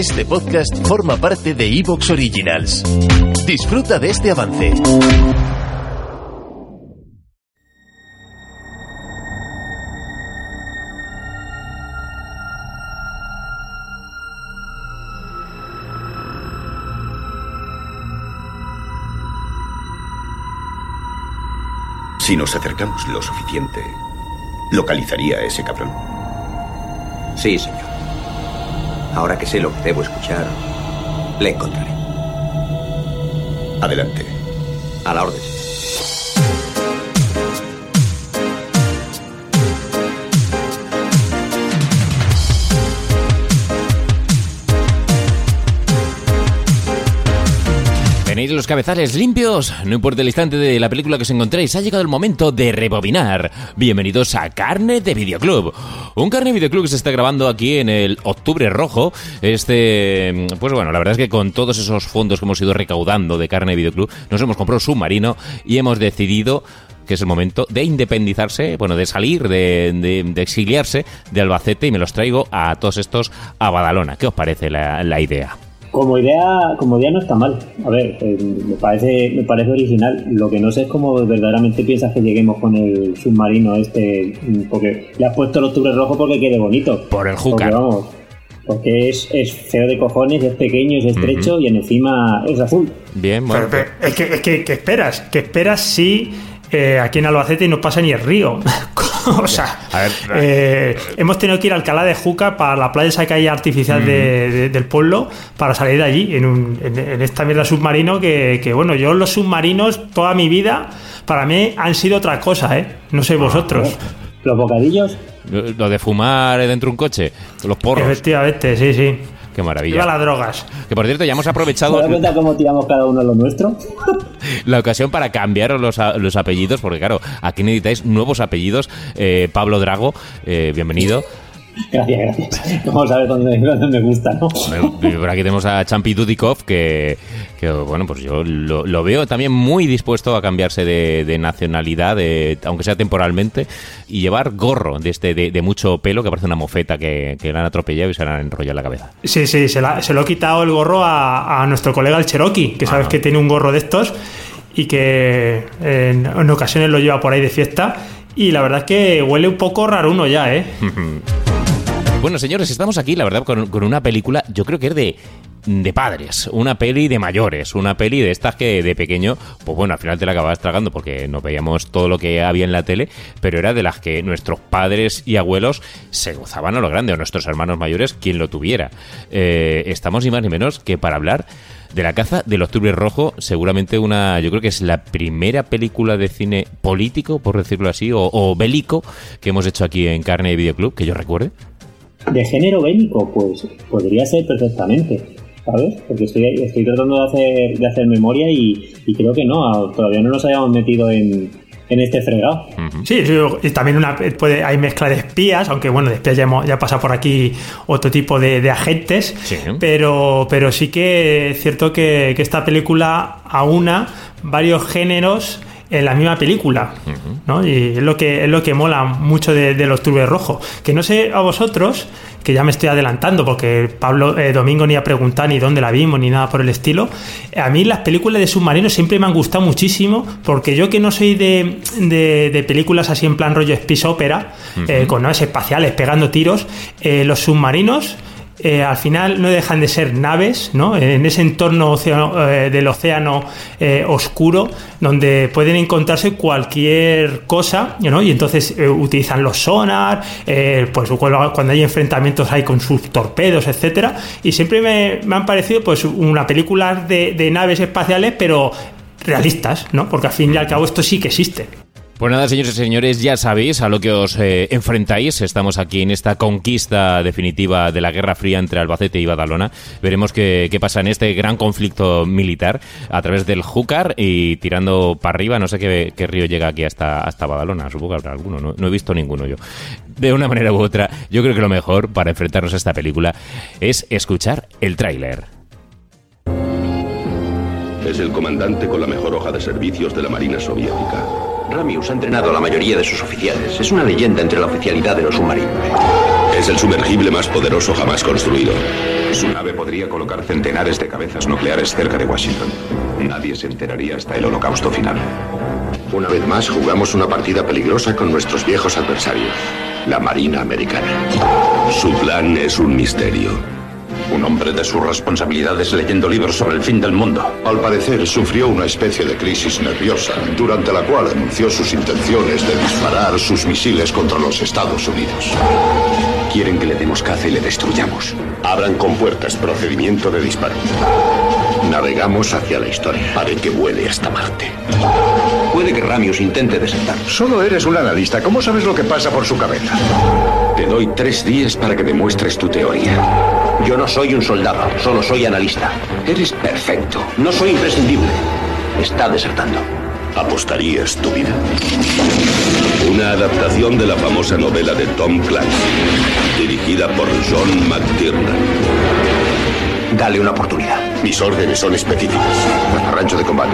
Este podcast forma parte de Evox Originals. Disfruta de este avance. Si nos acercamos lo suficiente, localizaría a ese cabrón. Sí, señor. Ahora que sé lo que debo escuchar, le encontraré. Adelante. A la orden. Cabezales limpios? No importa el instante de la película que os encontréis, ha llegado el momento de rebobinar. Bienvenidos a Carne de Videoclub. Un Carne de Videoclub que se está grabando aquí en el Octubre Rojo. Este, pues bueno, la verdad es que con todos esos fondos que hemos ido recaudando de Carne de Videoclub, nos hemos comprado un submarino y hemos decidido que es el momento de independizarse, bueno, de salir, de, exiliarse de Albacete y me los traigo a todos estos a Badalona. ¿Qué os parece la idea? Como idea, como idea no está mal. A ver, eh, me parece, me parece original. Lo que no sé es cómo verdaderamente piensas que lleguemos con el submarino este, mm, porque le has puesto el octubre rojo porque quede bonito. Por el Porque Júcar. vamos, porque es, es feo de cojones, es pequeño, es estrecho y encima es azul. Bien, bueno. Pero, pero, es que, es que, ¿qué esperas? ¿Qué esperas si eh, aquí en Albacete no pasa ni el río? o sea, A ver, eh, hemos tenido que ir a Alcalá de Juca para la playa esa que hay artificial de- de- del pueblo para salir de allí en, un- en- en esta mierda submarino que, que, bueno, yo los submarinos toda mi vida para mí han sido otra cosa, ¿eh? No sé vosotros. Los bocadillos, Lo de fumar dentro de un coche, los porros, Efectivamente, sí, sí. Qué Viva maravilla. las drogas. Que por cierto, ya hemos ¿te das aprovechado cuenta cómo tiramos cada uno lo nuestro? la ocasión para cambiaros los, a- los apellidos, porque claro, aquí necesitáis nuevos apellidos. Eh, Pablo Drago, eh, bienvenido. Gracias, gracias. Vamos a ver dónde, dónde me gusta, ¿no? Por aquí tenemos a Champi Dudikov, que, que, bueno, pues yo lo, lo veo también muy dispuesto a cambiarse de, de nacionalidad, de- aunque sea temporalmente, y llevar gorro de este de, de mucho pelo, que parece una mofeta que, que le han atropellado y se le han enrollado en la cabeza. Sí, sí, se, la- se lo he quitado el gorro a, a nuestro colega el Cherokee, que sabes Ah. que tiene un gorro de estos y que en, en ocasiones lo lleva por ahí de fiesta. Y la verdad es que huele un poco raro uno ya, ¿eh? Bueno, señores, estamos aquí, la verdad, con, con una película, yo creo que es de, de padres, una peli de mayores, una peli de estas que de pequeño, pues bueno, al final te la acababas tragando porque no veíamos todo lo que había en la tele, pero era de las que nuestros padres y abuelos se gozaban a lo grande, o nuestros hermanos mayores, quien lo tuviera. Eh, estamos ni más ni menos que para hablar de la caza del octubre rojo, seguramente una, yo creo que es la primera película de cine político, por decirlo así, o, o bélico que hemos hecho aquí en Carne de Videoclub, que yo recuerde. De género bélico, pues podría ser perfectamente, ¿sabes? Porque estoy, estoy tratando de hacer, de hacer memoria y, y creo que no, todavía no nos hayamos metido en, en este fregado. Sí, sí, y también una, puede, hay mezcla de espías, aunque bueno, de espías ya, hemos- ya pasa por aquí otro tipo de, de agentes, Sí. pero, pero sí que es cierto que, que esta película aúna varios géneros en la misma película, ¿no? Y es lo que es lo que mola mucho de, del Octubre Rojo. Que no sé a vosotros, que ya me estoy adelantando porque Pablo eh, Domingo ni ha preguntado ni dónde la vimos ni nada por el estilo. A mí las películas de submarinos siempre me han gustado muchísimo porque yo que no soy de, de- de películas así en plan rollo space opera, eh, con naves espaciales pegando tiros, eh, los submarinos eh, al final no dejan de ser naves, ¿no? En ese entorno eh, del océano eh, oscuro, donde pueden encontrarse cualquier cosa, ¿no? Y entonces utilizan los sonar, pues cuando hay enfrentamientos hay con sus torpedos, etcétera. Y siempre me, han parecido, pues, una película de naves espaciales, pero realistas, ¿no? Porque al fin y al cabo esto sí que existe. Pues nada, señores y señores, ya sabéis a lo que os eh, enfrentáis. Estamos aquí en esta conquista definitiva de la Guerra Fría entre Albacete y Badalona. Veremos qué, qué pasa en este gran conflicto militar a través del Júcar y tirando para arriba. No sé qué, qué río llega aquí hasta, hasta Badalona. Supongo que habrá alguno. No, no he visto ninguno yo. De una manera u otra, yo creo que lo mejor para enfrentarnos a esta película es escuchar el tráiler. Es el comandante con la mejor hoja de servicios de la Marina Soviética. Ramius ha entrenado a la mayoría de sus oficiales. Es una leyenda entre la oficialidad de los submarinos. Es el sumergible más poderoso jamás construido. Su nave podría colocar centenares de cabezas nucleares cerca de Washington. Nadie se enteraría hasta el holocausto final. Una vez más jugamos una partida peligrosa con nuestros viejos adversarios, la Marina Americana. Su plan es un misterio. Un hombre de sus responsabilidades leyendo libros sobre el fin del mundo. Al parecer sufrió una especie de crisis nerviosa, durante la cual anunció sus intenciones de disparar sus misiles contra los Estados Unidos. Quieren que le demos caza y le destruyamos. Abran con puertas procedimiento de disparo. Navegamos hacia la historia. Haré que vuele hasta Marte. Puede que Ramius intente desertar. Solo eres un analista. ¿Cómo sabes lo que pasa por su cabeza? Te doy tres días para que demuestres tu teoría. Yo no soy un soldado, solo soy analista. Eres perfecto. No soy imprescindible. Está desertando. ¿Apostarías tu vida? Una adaptación de la famosa novela de Tom Clancy, dirigida por John McTiernan. Dale una oportunidad. Mis órdenes son específicas. Rancho de combate.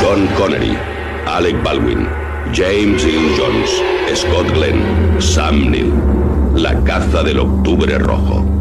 Sean Connery, Alec Baldwin, James Earl Jones, Scott Glenn, Sam Neill. La caza del octubre rojo.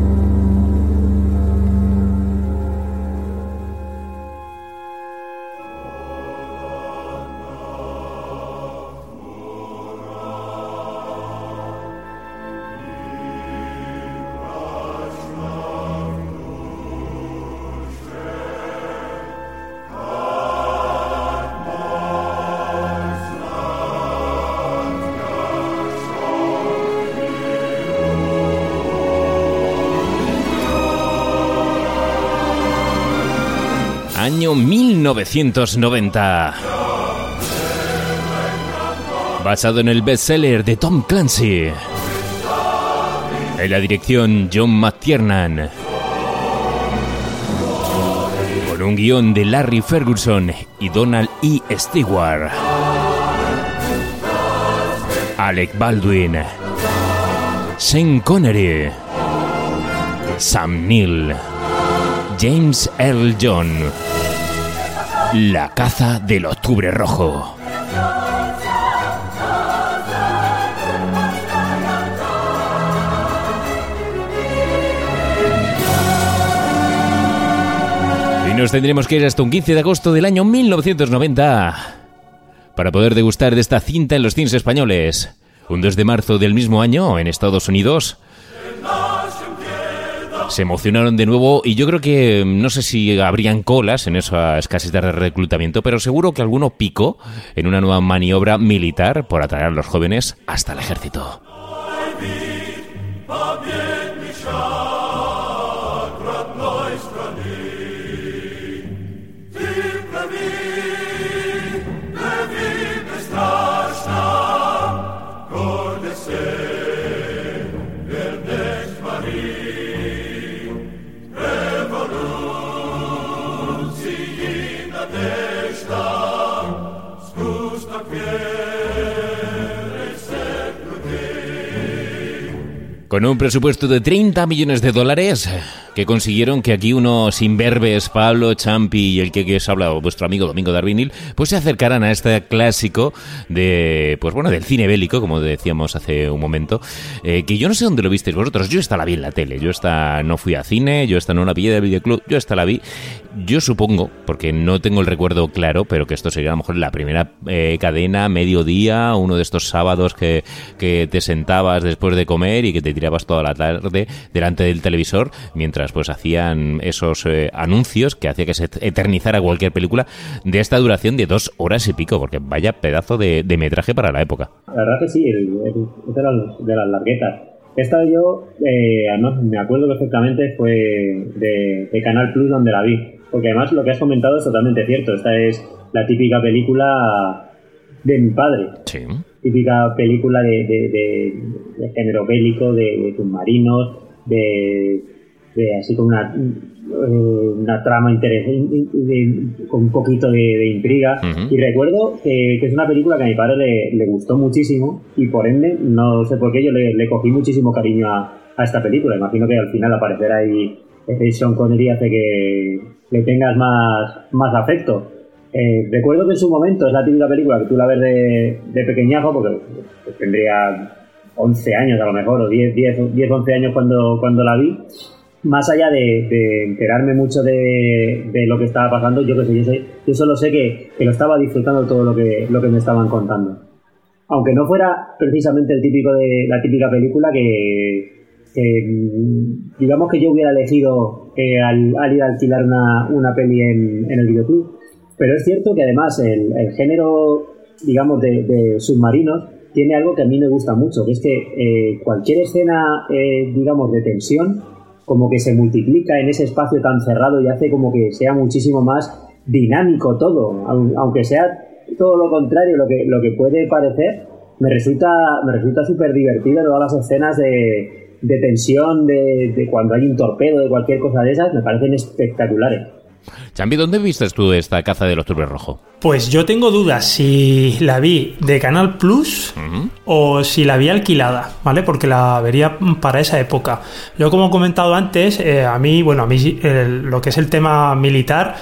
Año 1990. Basado en el bestseller de Tom Clancy. En la dirección John McTiernan. Con un guion de Larry Ferguson y Donald E. Stewart. Alec Baldwin. Sean Connery. Sam Neill. James Earl John. La caza del octubre rojo. Y nos tendremos que ir hasta un 15 de agosto del año 1990 para poder degustar de esta cinta en los cines españoles. Un 2 de marzo del mismo año en Estados Unidos se emocionaron de nuevo y yo creo que no sé si habrían colas en esas casitas de reclutamiento, pero seguro que alguno picó en una nueva maniobra militar por atraer a los jóvenes hasta el ejército. Con un presupuesto de 30 millones de dólares que consiguieron que aquí unos imberbes, Pablo Champi y el que, os habla, vuestro amigo Domingo Darvinil, pues se acercaran a este clásico de, pues bueno, del cine bélico, como decíamos hace un momento, eh, que yo no sé dónde lo visteis vosotros, yo esta la vi en la tele, yo esta no fui a cine, yo esta no la vi de videoclub, yo esta la vi, yo supongo, porque no tengo el recuerdo claro, pero que esto sería a lo mejor la primera eh, cadena, mediodía, uno de estos sábados que, que te sentabas después de comer y que te tirabas toda la tarde delante del televisor mientras pues hacían esos eh, anuncios que hacía que se eternizara cualquier película de esta duración de dos horas y pico, porque vaya pedazo de, de metraje para la época. La verdad que sí, es de, las, de las larguetas. Esta yo, eh, además me acuerdo perfectamente, fue de Canal Plus donde la vi. Porque además lo que has comentado es totalmente cierto. Esta es la típica película de mi padre. Sí. Típica película de, de, de- de género bélico, de, submarinos, de, de así con una, eh, una trama interesante, con un poquito de, intriga. Y recuerdo que, que es una película que a mi padre le, le gustó muchísimo y por ende, no sé por qué, yo le, le cogí muchísimo cariño a, a esta película. Imagino que al final aparecer ahí Sean Connery hace que le tengas más, más afecto. Eh, recuerdo que en su momento es la típica película que tú la ves de, de pequeñajo, porque pues, tendría 11 años a lo mejor, o 10, 10, 10 11 años cuando, cuando la vi. Más allá de, de enterarme mucho de, de lo que estaba pasando, yo sé, yo, sé- yo solo sé que, que lo estaba disfrutando todo lo que, lo que me estaban contando. Aunque no fuera precisamente el típico de la típica película que, digamos que yo hubiera elegido eh, al, ir a alquilar una, una peli en, en el videoclub. Pero es cierto que además el, el género, digamos, de, submarinos tiene algo que a mí me gusta mucho, que es que eh, cualquier escena, eh, digamos, de tensión, como que se multiplica en ese espacio tan cerrado y hace como que sea muchísimo más dinámico todo, aun- aunque sea todo lo contrario lo que, lo que puede parecer, me resulta me resulta súper divertido todas las escenas de, de tensión, de, de cuando hay un torpedo, de cualquier cosa de esas, me parecen espectaculares. Chambi, ¿dónde viste tú esta caza del octubre rojo? Pues yo tengo dudas si la vi de Canal Plus o si la vi alquilada, ¿vale? Porque la vería para esa época. Yo, como he comentado antes, eh, a mí, bueno, a mí el- lo que es el tema militar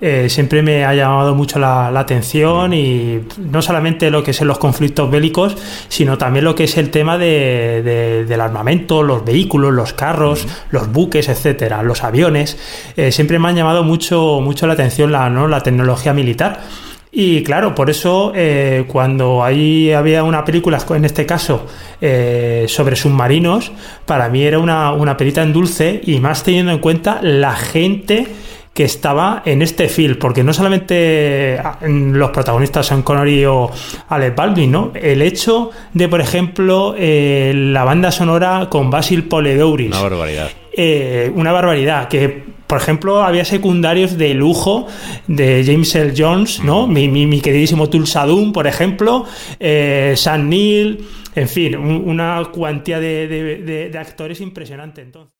eh, siempre me ha llamado mucho la, la atención y no solamente lo que son los conflictos bélicos, sino también lo que es el tema de- de- del armamento, los vehículos, los carros, los buques, etcétera, los aviones. Eh, siempre me han llamado mucho, mucho la atención la, ¿no? la tecnología militar. Y claro, por eso eh, cuando ahí había una película, en este caso, eh, sobre submarinos, para mí era una, una perita en dulce y más teniendo en cuenta la gente que estaba en este film, porque no solamente ah, los protagonistas son Connery o Alec Baldwin, ¿no? El hecho de, por ejemplo, eh, la banda sonora con Basil Poledouris, Una barbaridad. eh, una barbaridad. Que, por ejemplo, había secundarios de lujo de James L. Jones, ¿no? Mi, mi, mi queridísimo Tulsa Doom, por ejemplo, eh, Sam Neill, en fin, un- una cuantía de, de- de- de actores impresionante. Entonces.